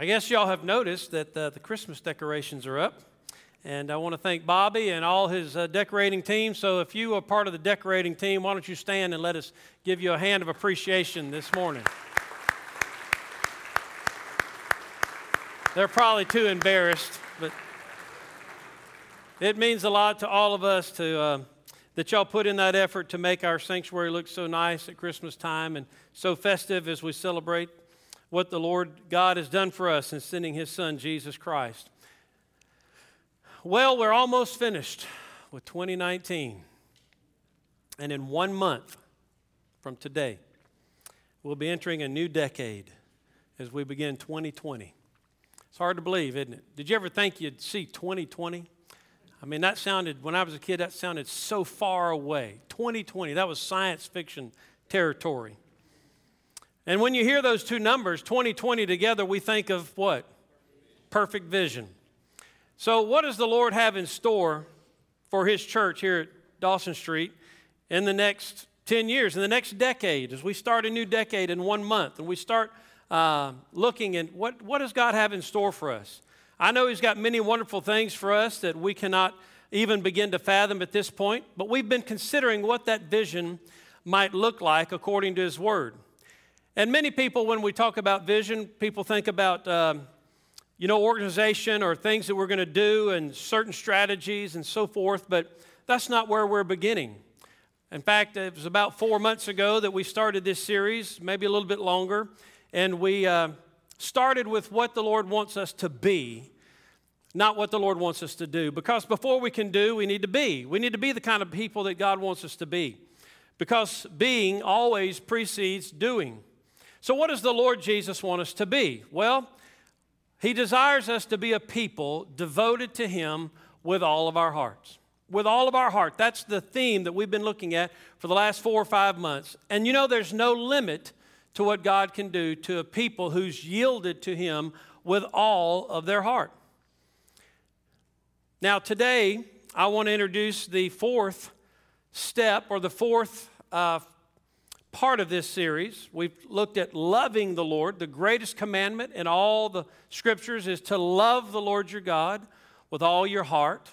I guess y'all have noticed that uh, the Christmas decorations are up. And I want to thank Bobby and all his uh, decorating team. So if you are part of the decorating team, why don't you stand and let us give you a hand of appreciation this morning? They're probably too embarrassed, but it means a lot to all of us to, uh, that y'all put in that effort to make our sanctuary look so nice at Christmas time and so festive as we celebrate what the Lord God has done for us in sending His Son, Jesus Christ. Well, we're almost finished with 2019. And in one month from today, we'll be entering a new decade as we begin 2020. It's hard to believe, isn't it? Did you ever think you'd see 2020? I mean, that sounded, when I was a kid, that sounded so far away. 2020, that was science fiction territory. And when you hear those two numbers, 2020 together, we think of what? Perfect vision. So, what does the Lord have in store for His church here at Dawson Street in the next 10 years, in the next decade, as we start a new decade in one month and we start uh, looking at what, what does God have in store for us? I know He's got many wonderful things for us that we cannot even begin to fathom at this point, but we've been considering what that vision might look like according to His Word. And many people, when we talk about vision, people think about, um, you know, organization or things that we're going to do and certain strategies and so forth, but that's not where we're beginning. In fact, it was about four months ago that we started this series, maybe a little bit longer, and we uh, started with what the Lord wants us to be, not what the Lord wants us to do. Because before we can do, we need to be. We need to be the kind of people that God wants us to be. Because being always precedes doing. So, what does the Lord Jesus want us to be? Well, He desires us to be a people devoted to Him with all of our hearts. With all of our heart. That's the theme that we've been looking at for the last four or five months. And you know, there's no limit to what God can do to a people who's yielded to Him with all of their heart. Now, today, I want to introduce the fourth step or the fourth uh, part of this series. We've looked at loving the Lord. The greatest commandment in all the scriptures is to love the Lord your God with all your heart.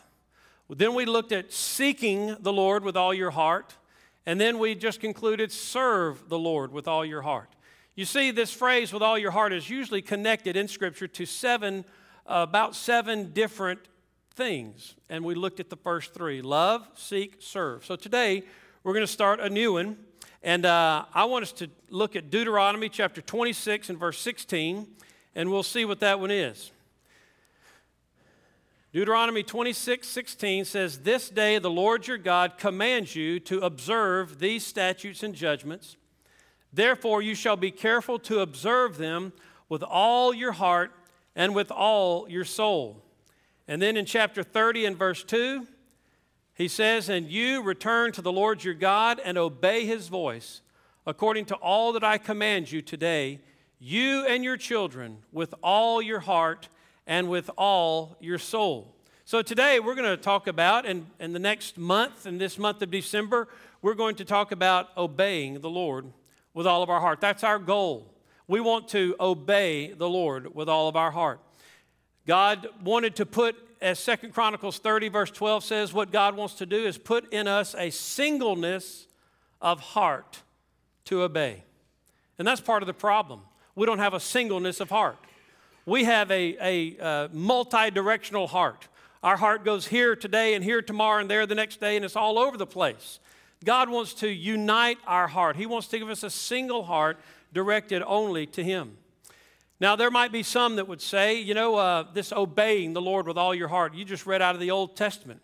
Then we looked at seeking the Lord with all your heart. And then we just concluded serve the Lord with all your heart. You see, this phrase with all your heart is usually connected in Scripture to seven, uh, about seven different things. And we looked at the first three love, seek, serve. So today we're going to start a new one. And uh, I want us to look at Deuteronomy chapter 26 and verse 16, and we'll see what that one is. Deuteronomy 26, 16 says, This day the Lord your God commands you to observe these statutes and judgments. Therefore, you shall be careful to observe them with all your heart and with all your soul. And then in chapter 30 and verse 2, he says, And you return to the Lord your God and obey his voice, according to all that I command you today, you and your children, with all your heart and with all your soul. So today we're going to talk about, and in the next month, in this month of December, we're going to talk about obeying the Lord with all of our heart. That's our goal. We want to obey the Lord with all of our heart. God wanted to put as Second Chronicles 30, verse 12 says, what God wants to do is put in us a singleness of heart to obey. And that's part of the problem. We don't have a singleness of heart. We have a, a, uh, a multi directional heart. Our heart goes here today and here tomorrow and there the next day, and it's all over the place. God wants to unite our heart. He wants to give us a single heart directed only to Him. Now, there might be some that would say, you know, uh, this obeying the Lord with all your heart, you just read out of the Old Testament.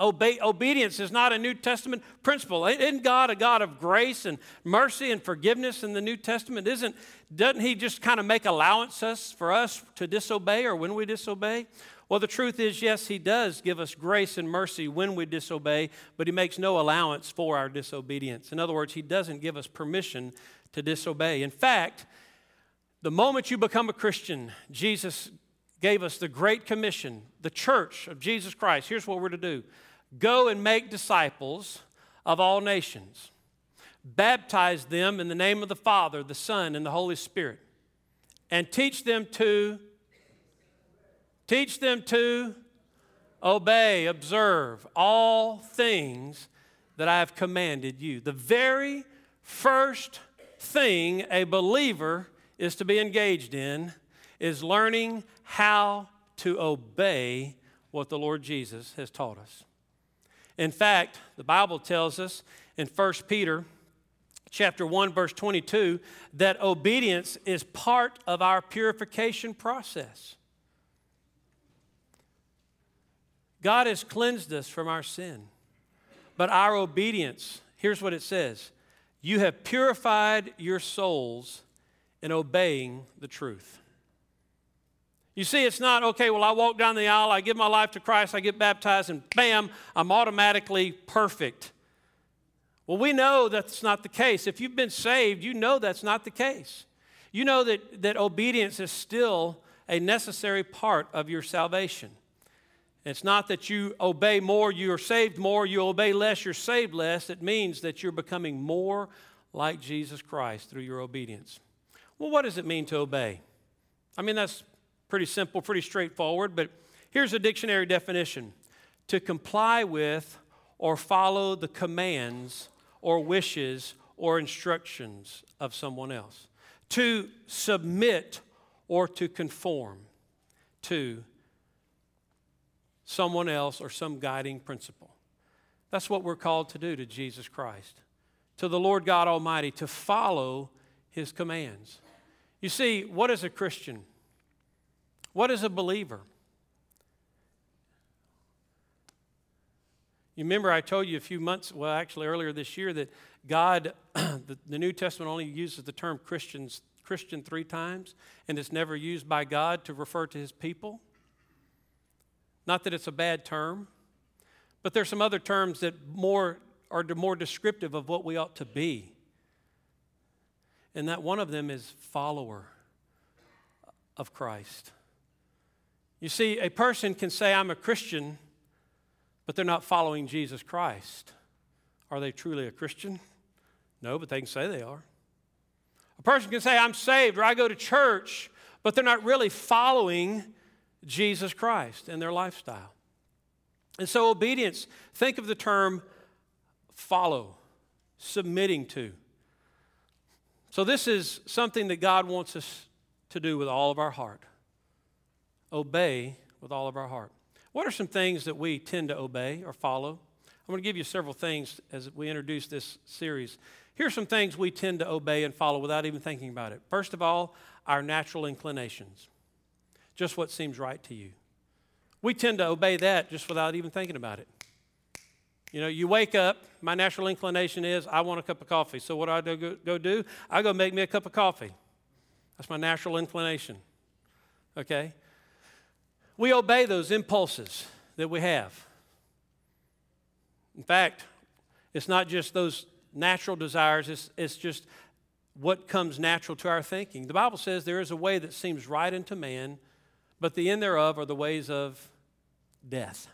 Obedience is not a New Testament principle. Isn't God a God of grace and mercy and forgiveness in the New Testament? Isn't, doesn't He just kind of make allowances for us to disobey or when we disobey? Well, the truth is, yes, He does give us grace and mercy when we disobey, but He makes no allowance for our disobedience. In other words, He doesn't give us permission to disobey. In fact, the moment you become a Christian, Jesus gave us the Great Commission, the church of Jesus Christ. Here's what we're to do go and make disciples of all nations, baptize them in the name of the Father, the Son, and the Holy Spirit, and teach them to teach them to obey, observe all things that I have commanded you. The very first thing a believer is to be engaged in is learning how to obey what the Lord Jesus has taught us. In fact, the Bible tells us in 1 Peter chapter 1 verse 22 that obedience is part of our purification process. God has cleansed us from our sin. But our obedience, here's what it says You have purified your souls in obeying the truth. You see, it's not, okay, well, I walk down the aisle, I give my life to Christ, I get baptized, and bam, I'm automatically perfect. Well, we know that's not the case. If you've been saved, you know that's not the case. You know that, that obedience is still a necessary part of your salvation. It's not that you obey more, you're saved more, you obey less, you're saved less. It means that you're becoming more like Jesus Christ through your obedience. Well, what does it mean to obey? I mean, that's pretty simple, pretty straightforward, but here's a dictionary definition to comply with or follow the commands or wishes or instructions of someone else, to submit or to conform to someone else or some guiding principle. That's what we're called to do to Jesus Christ, to the Lord God Almighty, to follow his commands. You see, what is a Christian? What is a believer? You remember I told you a few months, well, actually earlier this year, that God, the, the, New Testament only uses the term Christians, Christian three times, and it's never used by God to refer to his people. Not that it's a bad term, but there's some other terms that more are more descriptive of what we ought to be. And that one of them is follower of Christ. You see, a person can say, I'm a Christian, but they're not following Jesus Christ. Are they truly a Christian? No, but they can say they are. A person can say, I'm saved, or I go to church, but they're not really following Jesus Christ in their lifestyle. And so, obedience, think of the term follow, submitting to. So, this is something that God wants us to do with all of our heart. Obey with all of our heart. What are some things that we tend to obey or follow? I'm going to give you several things as we introduce this series. Here's some things we tend to obey and follow without even thinking about it. First of all, our natural inclinations just what seems right to you. We tend to obey that just without even thinking about it. You know, you wake up, my natural inclination is, I want a cup of coffee. So what do I do, go do? I go make me a cup of coffee. That's my natural inclination. Okay? We obey those impulses that we have. In fact, it's not just those natural desires, it's, it's just what comes natural to our thinking. The Bible says there is a way that seems right unto man, but the end thereof are the ways of death.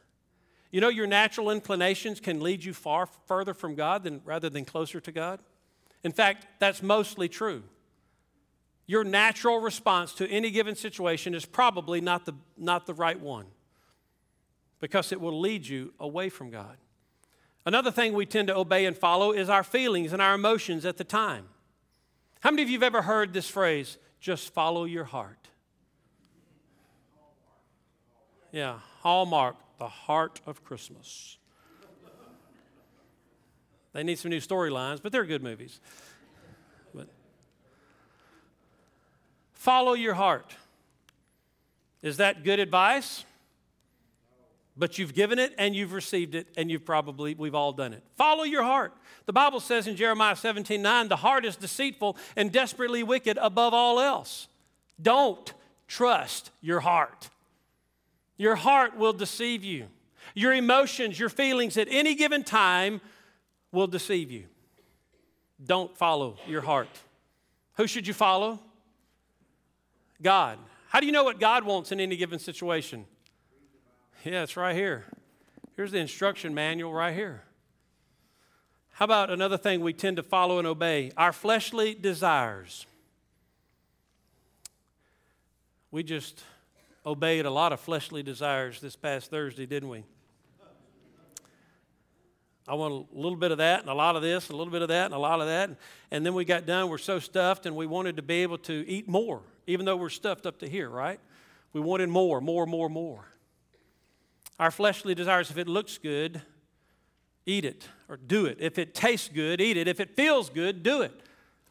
You know, your natural inclinations can lead you far further from God than, rather than closer to God. In fact, that's mostly true. Your natural response to any given situation is probably not the, not the right one because it will lead you away from God. Another thing we tend to obey and follow is our feelings and our emotions at the time. How many of you have ever heard this phrase, just follow your heart? Yeah, Hallmark, the heart of Christmas. They need some new storylines, but they're good movies. But follow your heart. Is that good advice? But you've given it and you've received it, and you've probably, we've all done it. Follow your heart. The Bible says in Jeremiah 17 9, the heart is deceitful and desperately wicked above all else. Don't trust your heart. Your heart will deceive you. Your emotions, your feelings at any given time will deceive you. Don't follow your heart. Who should you follow? God. How do you know what God wants in any given situation? Yeah, it's right here. Here's the instruction manual right here. How about another thing we tend to follow and obey? Our fleshly desires. We just obeyed a lot of fleshly desires this past Thursday, didn't we? I want a little bit of that and a lot of this, a little bit of that and a lot of that. And then we got done, we're so stuffed, and we wanted to be able to eat more, even though we're stuffed up to here, right? We wanted more, more, more, more. Our fleshly desires, if it looks good, eat it or do it. If it tastes good, eat it. If it feels good, do it.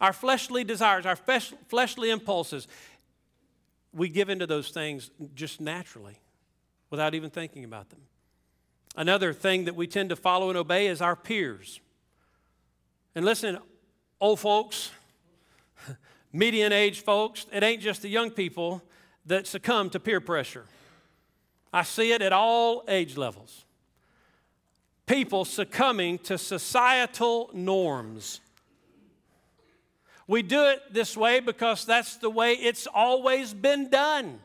Our fleshly desires, our fleshly impulses, we give into those things just naturally without even thinking about them. Another thing that we tend to follow and obey is our peers. And listen, old folks, median age folks, it ain't just the young people that succumb to peer pressure. I see it at all age levels. People succumbing to societal norms. We do it this way because that's the way it's always been done.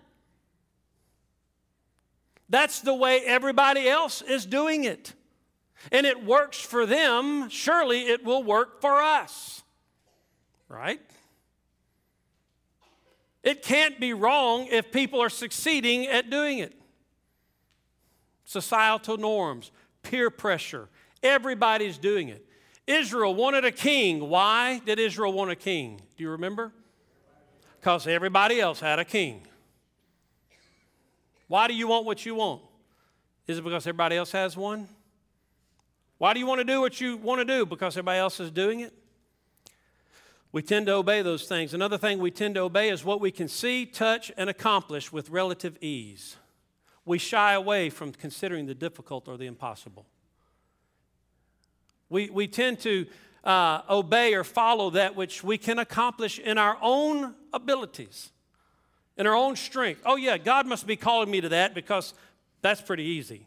That's the way everybody else is doing it. And it works for them, surely it will work for us. Right? It can't be wrong if people are succeeding at doing it. Societal norms, peer pressure, everybody's doing it. Israel wanted a king. Why did Israel want a king? Do you remember? Because everybody else had a king. Why do you want what you want? Is it because everybody else has one? Why do you want to do what you want to do? Because everybody else is doing it? We tend to obey those things. Another thing we tend to obey is what we can see, touch, and accomplish with relative ease. We shy away from considering the difficult or the impossible. We, we tend to uh, obey or follow that which we can accomplish in our own abilities in our own strength. Oh, yeah, God must be calling me to that because that's pretty easy.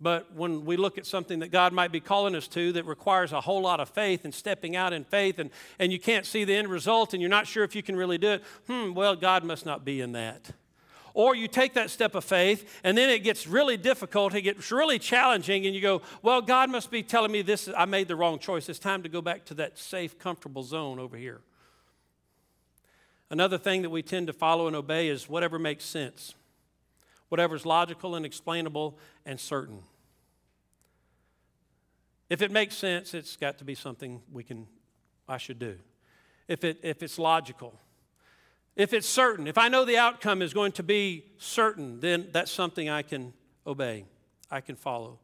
But when we look at something that God might be calling us to that requires a whole lot of faith and stepping out in faith, and, and you can't see the end result and you're not sure if you can really do it, hmm, well, God must not be in that. Or you take that step of faith and then it gets really difficult, it gets really challenging, and you go, well, God must be telling me this, I made the wrong choice. It's time to go back to that safe, comfortable zone over here. Another thing that we tend to follow and obey is whatever makes sense, whatever's logical and explainable and certain. If it makes sense, it's got to be something we can, I should do. If, it, if it's logical, if it's certain, if I know the outcome is going to be certain, then that's something I can obey, I can follow.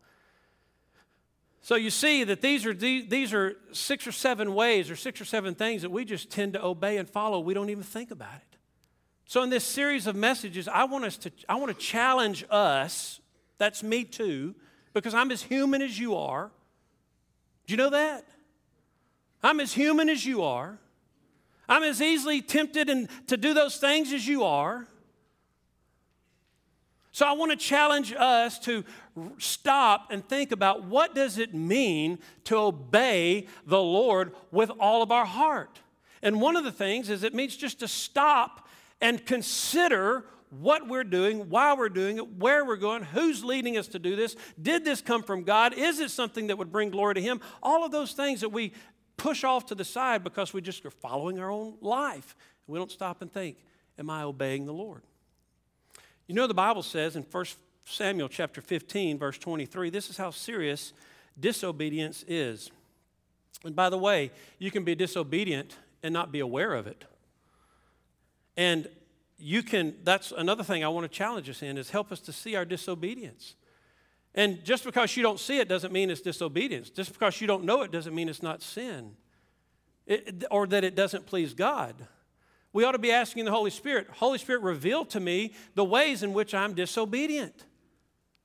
So you see that these are, these are six or seven ways or six or seven things that we just tend to obey and follow. We don't even think about it. So in this series of messages, I want us to I want to challenge us, that's me too, because I'm as human as you are. Do you know that? I'm as human as you are. I'm as easily tempted and to do those things as you are. So I want to challenge us to stop and think about what does it mean to obey the Lord with all of our heart. And one of the things is it means just to stop and consider what we're doing, why we're doing it, where we're going, who's leading us to do this. Did this come from God? Is it something that would bring glory to Him? All of those things that we push off to the side because we just are following our own life. We don't stop and think, Am I obeying the Lord? You know, the Bible says in 1 Samuel chapter 15, verse 23, this is how serious disobedience is. And by the way, you can be disobedient and not be aware of it. And you can, that's another thing I want to challenge us in, is help us to see our disobedience. And just because you don't see it doesn't mean it's disobedience. Just because you don't know it doesn't mean it's not sin it, or that it doesn't please God we ought to be asking the Holy Spirit, Holy Spirit, reveal to me the ways in which I'm disobedient.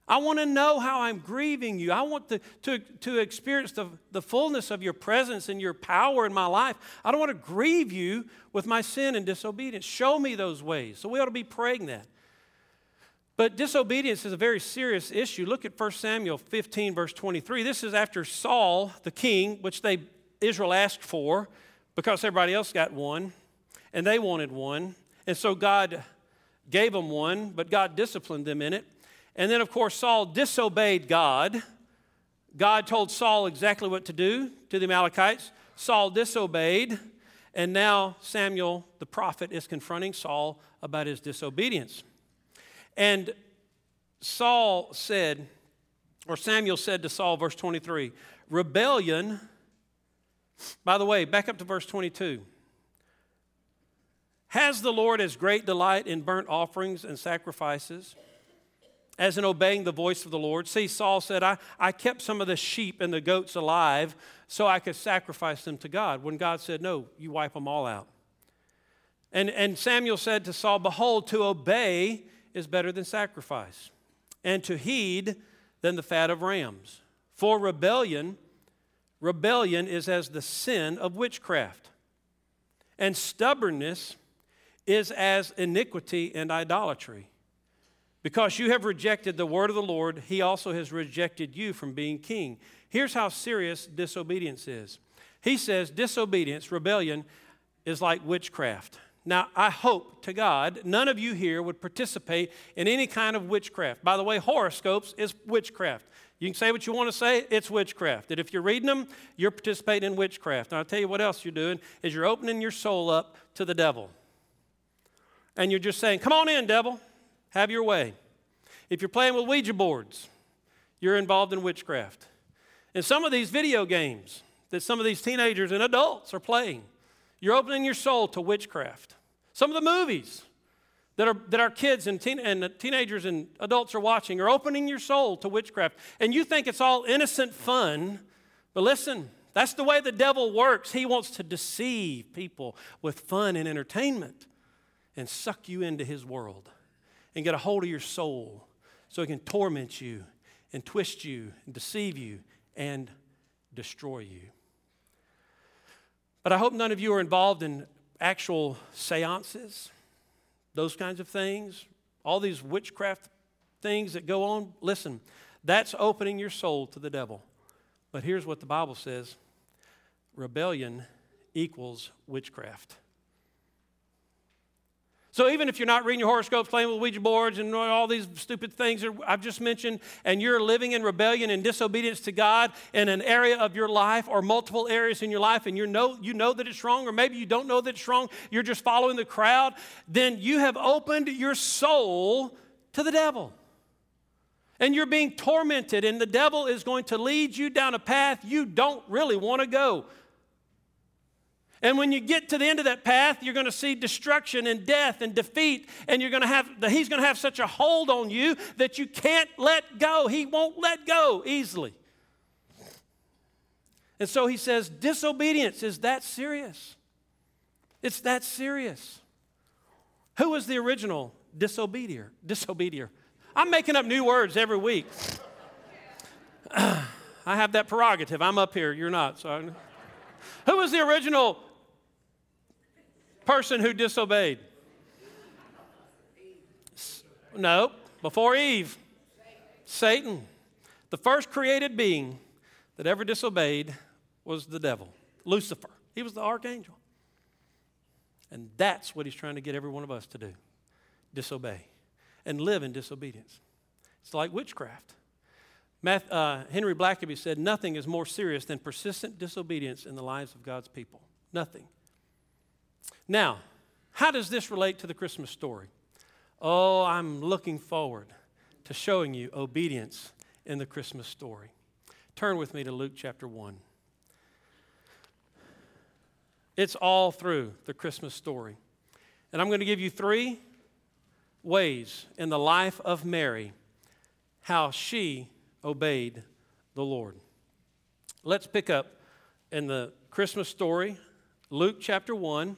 I want to know how I'm grieving you. I want to, to, to experience the, the fullness of your presence and your power in my life. I don't want to grieve you with my sin and disobedience. Show me those ways. So we ought to be praying that. But disobedience is a very serious issue. Look at 1 Samuel 15, verse 23. This is after Saul, the king, which they Israel asked for because everybody else got one and they wanted one. And so God gave them one, but God disciplined them in it. And then, of course, Saul disobeyed God. God told Saul exactly what to do to the Amalekites. Saul disobeyed. And now Samuel, the prophet, is confronting Saul about his disobedience. And Saul said, or Samuel said to Saul, verse 23, rebellion, by the way, back up to verse 22. Has the Lord as great delight in burnt offerings and sacrifices as in obeying the voice of the Lord? See, Saul said, I, I kept some of the sheep and the goats alive so I could sacrifice them to God. When God said, No, you wipe them all out. And, and Samuel said to Saul, Behold, to obey is better than sacrifice, and to heed than the fat of rams. For rebellion, rebellion is as the sin of witchcraft, and stubbornness is as iniquity and idolatry. Because you have rejected the word of the Lord, he also has rejected you from being king. Here's how serious disobedience is. He says disobedience, rebellion, is like witchcraft. Now, I hope to God none of you here would participate in any kind of witchcraft. By the way, horoscopes is witchcraft. You can say what you want to say, it's witchcraft. And if you're reading them, you're participating in witchcraft. And I'll tell you what else you're doing is you're opening your soul up to the devil. And you're just saying, Come on in, devil, have your way. If you're playing with Ouija boards, you're involved in witchcraft. And some of these video games that some of these teenagers and adults are playing, you're opening your soul to witchcraft. Some of the movies that, are, that our kids and, teen, and teenagers and adults are watching are opening your soul to witchcraft. And you think it's all innocent fun, but listen, that's the way the devil works. He wants to deceive people with fun and entertainment and suck you into his world and get a hold of your soul so he can torment you and twist you and deceive you and destroy you. But I hope none of you are involved in actual seances, those kinds of things, all these witchcraft things that go on. Listen, that's opening your soul to the devil. But here's what the Bible says rebellion equals witchcraft. So even if you're not reading your horoscopes, playing with Ouija boards, and all these stupid things I've just mentioned, and you're living in rebellion and disobedience to God in an area of your life or multiple areas in your life, and you know, you know that it's wrong, or maybe you don't know that it's wrong, you're just following the crowd, then you have opened your soul to the devil. And you're being tormented, and the devil is going to lead you down a path you don't really want to go. And when you get to the end of that path, you're going to see destruction and death and defeat, and you're going to have he's going to have such a hold on you that you can't let go. He won't let go easily. And so he says, disobedience is that serious. It's that serious. Who was the original disobedier? Disobedier. I'm making up new words every week. I have that prerogative. I'm up here, you're not. So who was the original person who disobeyed? No, before Eve, Satan. The first created being that ever disobeyed was the devil, Lucifer. He was the archangel. And that's what he's trying to get every one of us to do disobey and live in disobedience. It's like witchcraft. Math, uh, Henry Blackaby said, Nothing is more serious than persistent disobedience in the lives of God's people. Nothing. Now, how does this relate to the Christmas story? Oh, I'm looking forward to showing you obedience in the Christmas story. Turn with me to Luke chapter 1. It's all through the Christmas story. And I'm going to give you three ways in the life of Mary how she obeyed the Lord. Let's pick up in the Christmas story, Luke chapter 1.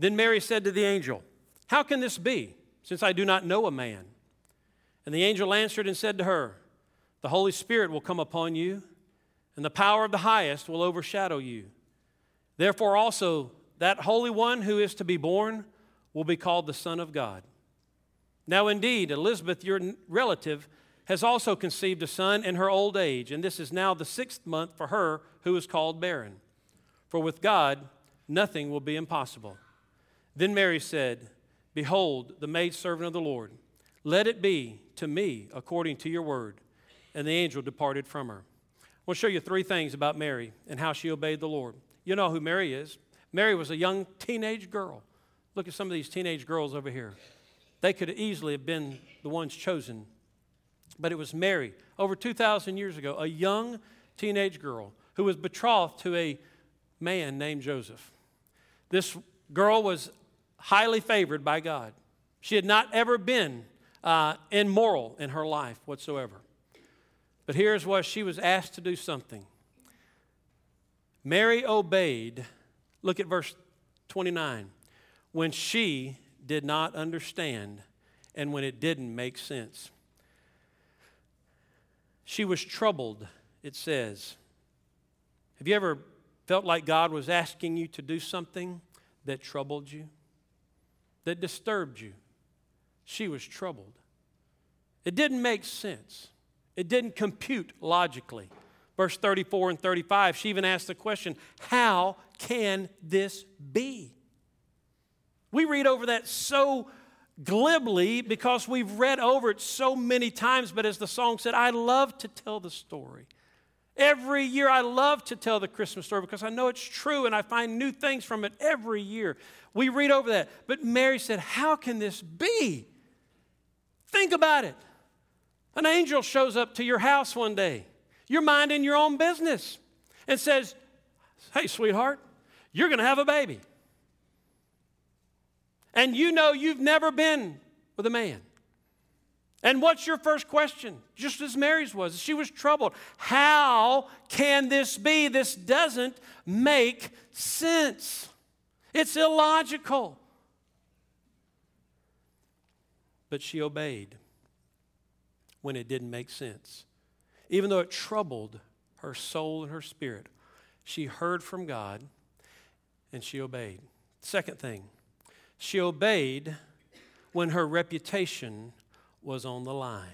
Then Mary said to the angel, How can this be, since I do not know a man? And the angel answered and said to her, The Holy Spirit will come upon you, and the power of the highest will overshadow you. Therefore, also, that Holy One who is to be born will be called the Son of God. Now, indeed, Elizabeth, your relative, has also conceived a son in her old age, and this is now the sixth month for her who is called barren. For with God, nothing will be impossible. Then Mary said, Behold, the maidservant of the Lord. Let it be to me according to your word. And the angel departed from her. I want to show you three things about Mary and how she obeyed the Lord. You know who Mary is. Mary was a young teenage girl. Look at some of these teenage girls over here. They could easily have been the ones chosen. But it was Mary, over 2,000 years ago, a young teenage girl who was betrothed to a man named Joseph. This girl was highly favored by God. She had not ever been uh, immoral in her life whatsoever. But here's what she was asked to do something. Mary obeyed. Look at verse 29. When she did not understand and when it didn't make sense. She was troubled, it says. Have you ever felt like God was asking you to do something that troubled you, that disturbed you? She was troubled. It didn't make sense, it didn't compute logically. Verse 34 and 35, she even asked the question, How can this be? We read over that so glibly because we've read over it so many times, but as the song said, I love to tell the story. Every year, I love to tell the Christmas story because I know it's true and I find new things from it every year. We read over that. But Mary said, How can this be? Think about it. An angel shows up to your house one day. You're minding your own business and says, Hey, sweetheart, you're going to have a baby and you know you've never been with a man. And what's your first question? Just as Mary's was. She was troubled. How can this be? This doesn't make sense. It's illogical. But she obeyed when it didn't make sense. Even though it troubled her soul and her spirit, she heard from God and she obeyed. Second thing, she obeyed when her reputation was on the line.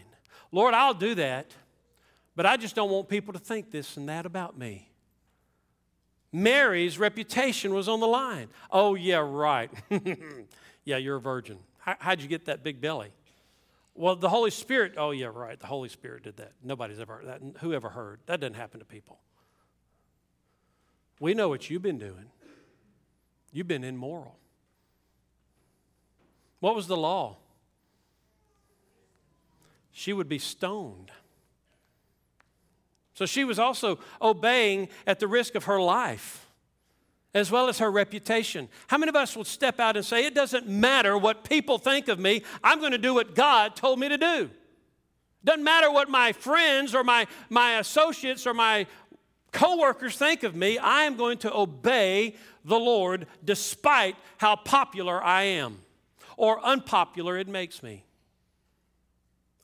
Lord, I'll do that, but I just don't want people to think this and that about me. Mary's reputation was on the line. Oh, yeah, right. yeah, you're a virgin. How, how'd you get that big belly? Well, the Holy Spirit, oh, yeah, right. The Holy Spirit did that. Nobody's ever heard that. Who ever heard? That doesn't happen to people. We know what you've been doing. You've been immoral. What was the law? She would be stoned. So she was also obeying at the risk of her life as well as her reputation. How many of us would step out and say, It doesn't matter what people think of me, I'm going to do what God told me to do? Doesn't matter what my friends or my, my associates or my coworkers think of me, I am going to obey the Lord despite how popular I am or unpopular it makes me.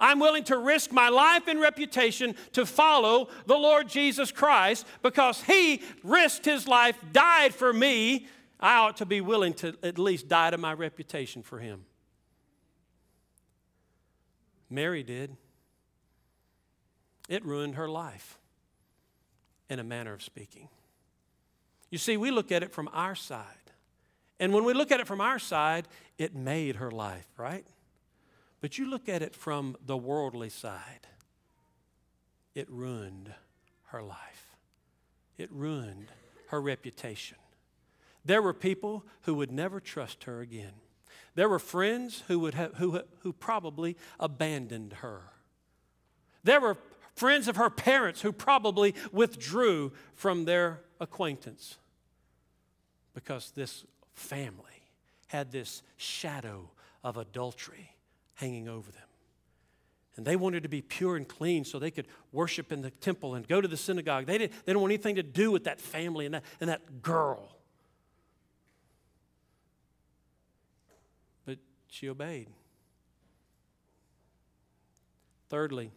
I'm willing to risk my life and reputation to follow the Lord Jesus Christ because He risked His life, died for me. I ought to be willing to at least die to my reputation for Him. Mary did. It ruined her life, in a manner of speaking. You see, we look at it from our side. And when we look at it from our side, it made her life, right? But you look at it from the worldly side, it ruined her life. It ruined her reputation. There were people who would never trust her again. There were friends who, would have, who, who probably abandoned her. There were friends of her parents who probably withdrew from their acquaintance because this family had this shadow of adultery hanging over them. And they wanted to be pure and clean so they could worship in the temple and go to the synagogue. They didn't, they didn't want anything to do with that family and that, and that girl. But she obeyed. Thirdly,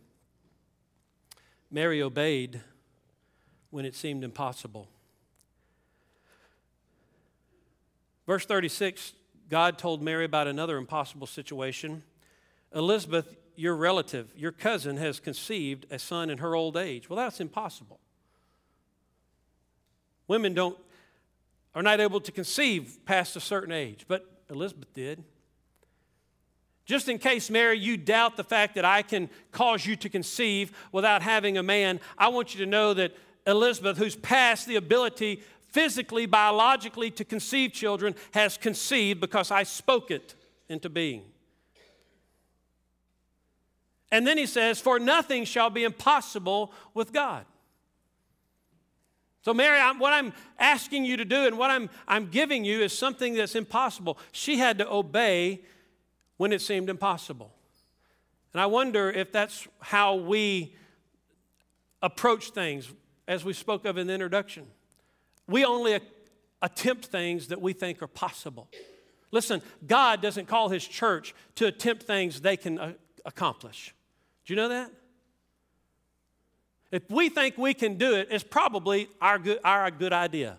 Mary obeyed when it seemed impossible. Verse 36, God told Mary about another impossible situation. Elizabeth, your relative, your cousin, has conceived a son in her old age. Well, that's impossible. Women don't are not able to conceive past a certain age, but Elizabeth did. Just in case, Mary, you doubt the fact that I can cause you to conceive without having a man, I want you to know that Elizabeth, who's past the ability physically, biologically to conceive children, has conceived because I spoke it into being. And then he says, For nothing shall be impossible with God. So, Mary, I'm, what I'm asking you to do and what I'm, I'm giving you is something that's impossible. She had to obey when it seemed impossible. And I wonder if that's how we approach things, as we spoke of in the introduction. We only attempt things that we think are possible. Listen, God doesn't call His church to attempt things they can uh, accomplish. Do you know that? If we think we can do it, it's probably our good, our good idea.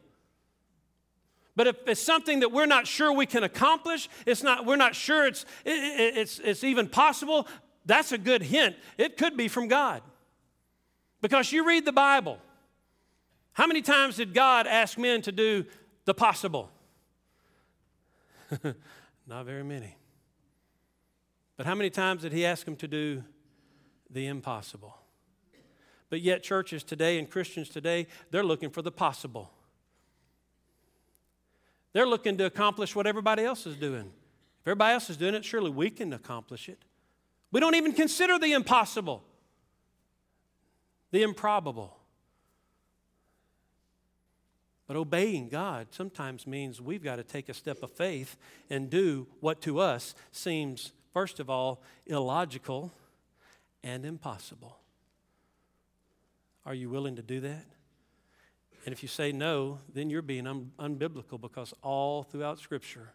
But if it's something that we're not sure we can accomplish, it's not, we're not sure it's, it, it's, it's even possible, that's a good hint. It could be from God. Because you read the Bible. How many times did God ask men to do the possible? not very many. But how many times did He ask them to do the impossible? But yet, churches today and Christians today, they're looking for the possible. They're looking to accomplish what everybody else is doing. If everybody else is doing it, surely we can accomplish it. We don't even consider the impossible, the improbable. But obeying God sometimes means we've got to take a step of faith and do what to us seems, first of all, illogical and impossible. Are you willing to do that? And if you say no, then you're being un- unbiblical because all throughout Scripture,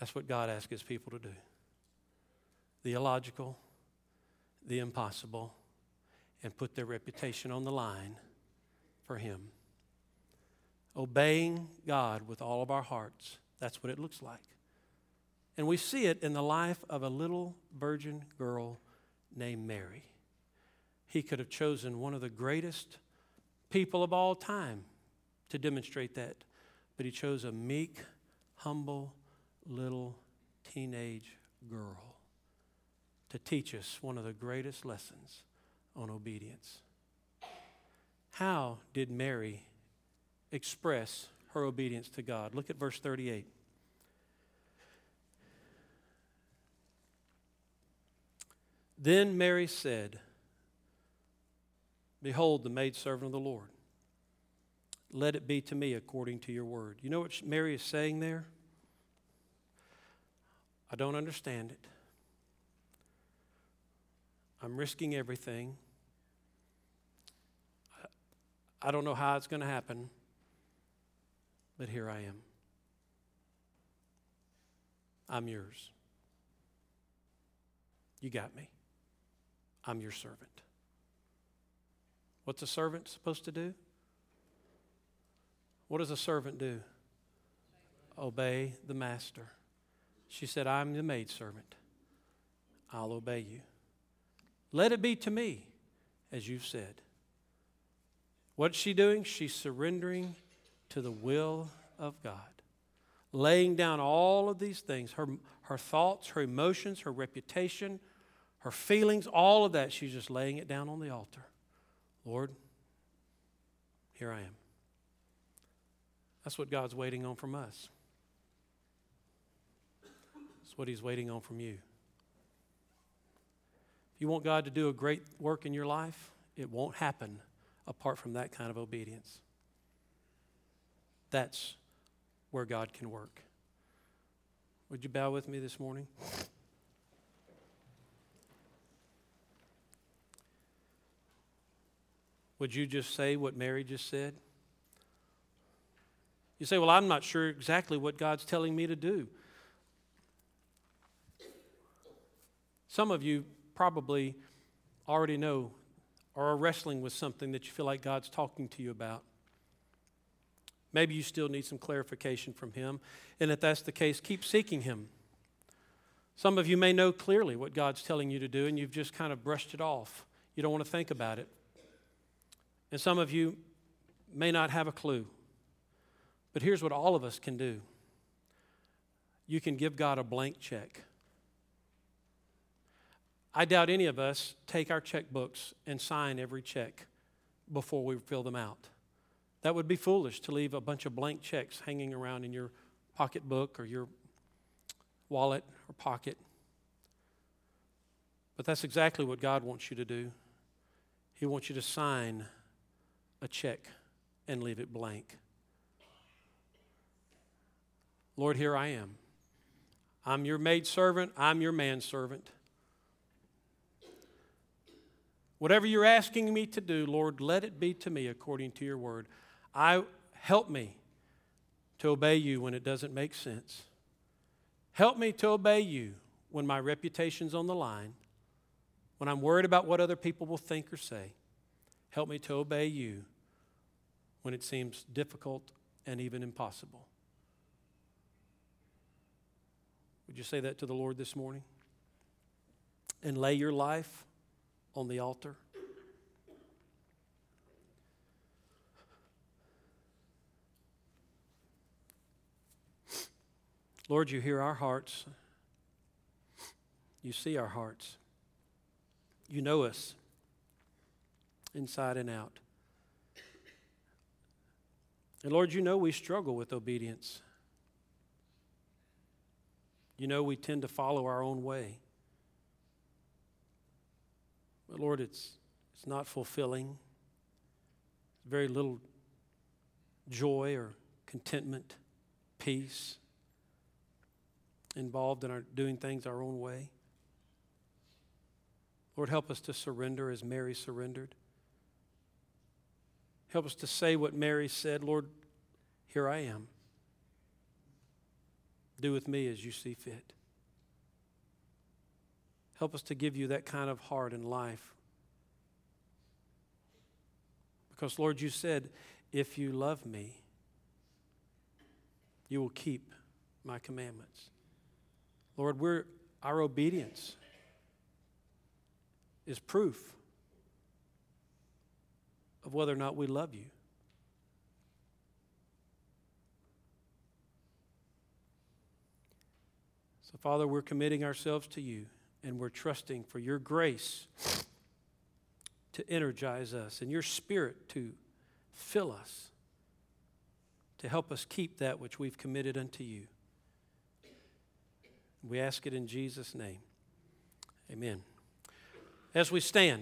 that's what God asks his people to do the illogical, the impossible, and put their reputation on the line for him. Obeying God with all of our hearts, that's what it looks like. And we see it in the life of a little virgin girl named Mary. He could have chosen one of the greatest people of all time to demonstrate that. But he chose a meek, humble, little teenage girl to teach us one of the greatest lessons on obedience. How did Mary express her obedience to God? Look at verse 38. Then Mary said, Behold, the maidservant of the Lord. Let it be to me according to your word. You know what Mary is saying there? I don't understand it. I'm risking everything. I don't know how it's going to happen, but here I am. I'm yours. You got me. I'm your servant. What's a servant supposed to do? What does a servant do? Obey the master. She said, I'm the maidservant. I'll obey you. Let it be to me as you've said. What's she doing? She's surrendering to the will of God, laying down all of these things her, her thoughts, her emotions, her reputation, her feelings, all of that. She's just laying it down on the altar. Lord, here I am. That's what God's waiting on from us. That's what He's waiting on from you. If you want God to do a great work in your life, it won't happen apart from that kind of obedience. That's where God can work. Would you bow with me this morning? Would you just say what Mary just said? You say, Well, I'm not sure exactly what God's telling me to do. Some of you probably already know or are wrestling with something that you feel like God's talking to you about. Maybe you still need some clarification from Him. And if that's the case, keep seeking Him. Some of you may know clearly what God's telling you to do, and you've just kind of brushed it off. You don't want to think about it. And some of you may not have a clue. But here's what all of us can do you can give God a blank check. I doubt any of us take our checkbooks and sign every check before we fill them out. That would be foolish to leave a bunch of blank checks hanging around in your pocketbook or your wallet or pocket. But that's exactly what God wants you to do. He wants you to sign a check and leave it blank. Lord, here I am. I'm your maid servant, I'm your manservant. Whatever you're asking me to do, Lord, let it be to me according to your word. I help me to obey you when it doesn't make sense. Help me to obey you when my reputation's on the line, when I'm worried about what other people will think or say. Help me to obey you when it seems difficult and even impossible. Would you say that to the Lord this morning? And lay your life on the altar? Lord, you hear our hearts. You see our hearts. You know us inside and out. And Lord, you know we struggle with obedience. You know we tend to follow our own way. But Lord, it's, it's not fulfilling. Very little joy or contentment, peace involved in our doing things our own way. Lord, help us to surrender as Mary surrendered. Help us to say what Mary said Lord, here I am. Do with me as you see fit. Help us to give you that kind of heart and life. Because, Lord, you said, if you love me, you will keep my commandments. Lord, we're, our obedience is proof of whether or not we love you. So, Father, we're committing ourselves to you and we're trusting for your grace to energize us and your spirit to fill us, to help us keep that which we've committed unto you. We ask it in Jesus' name. Amen. As we stand,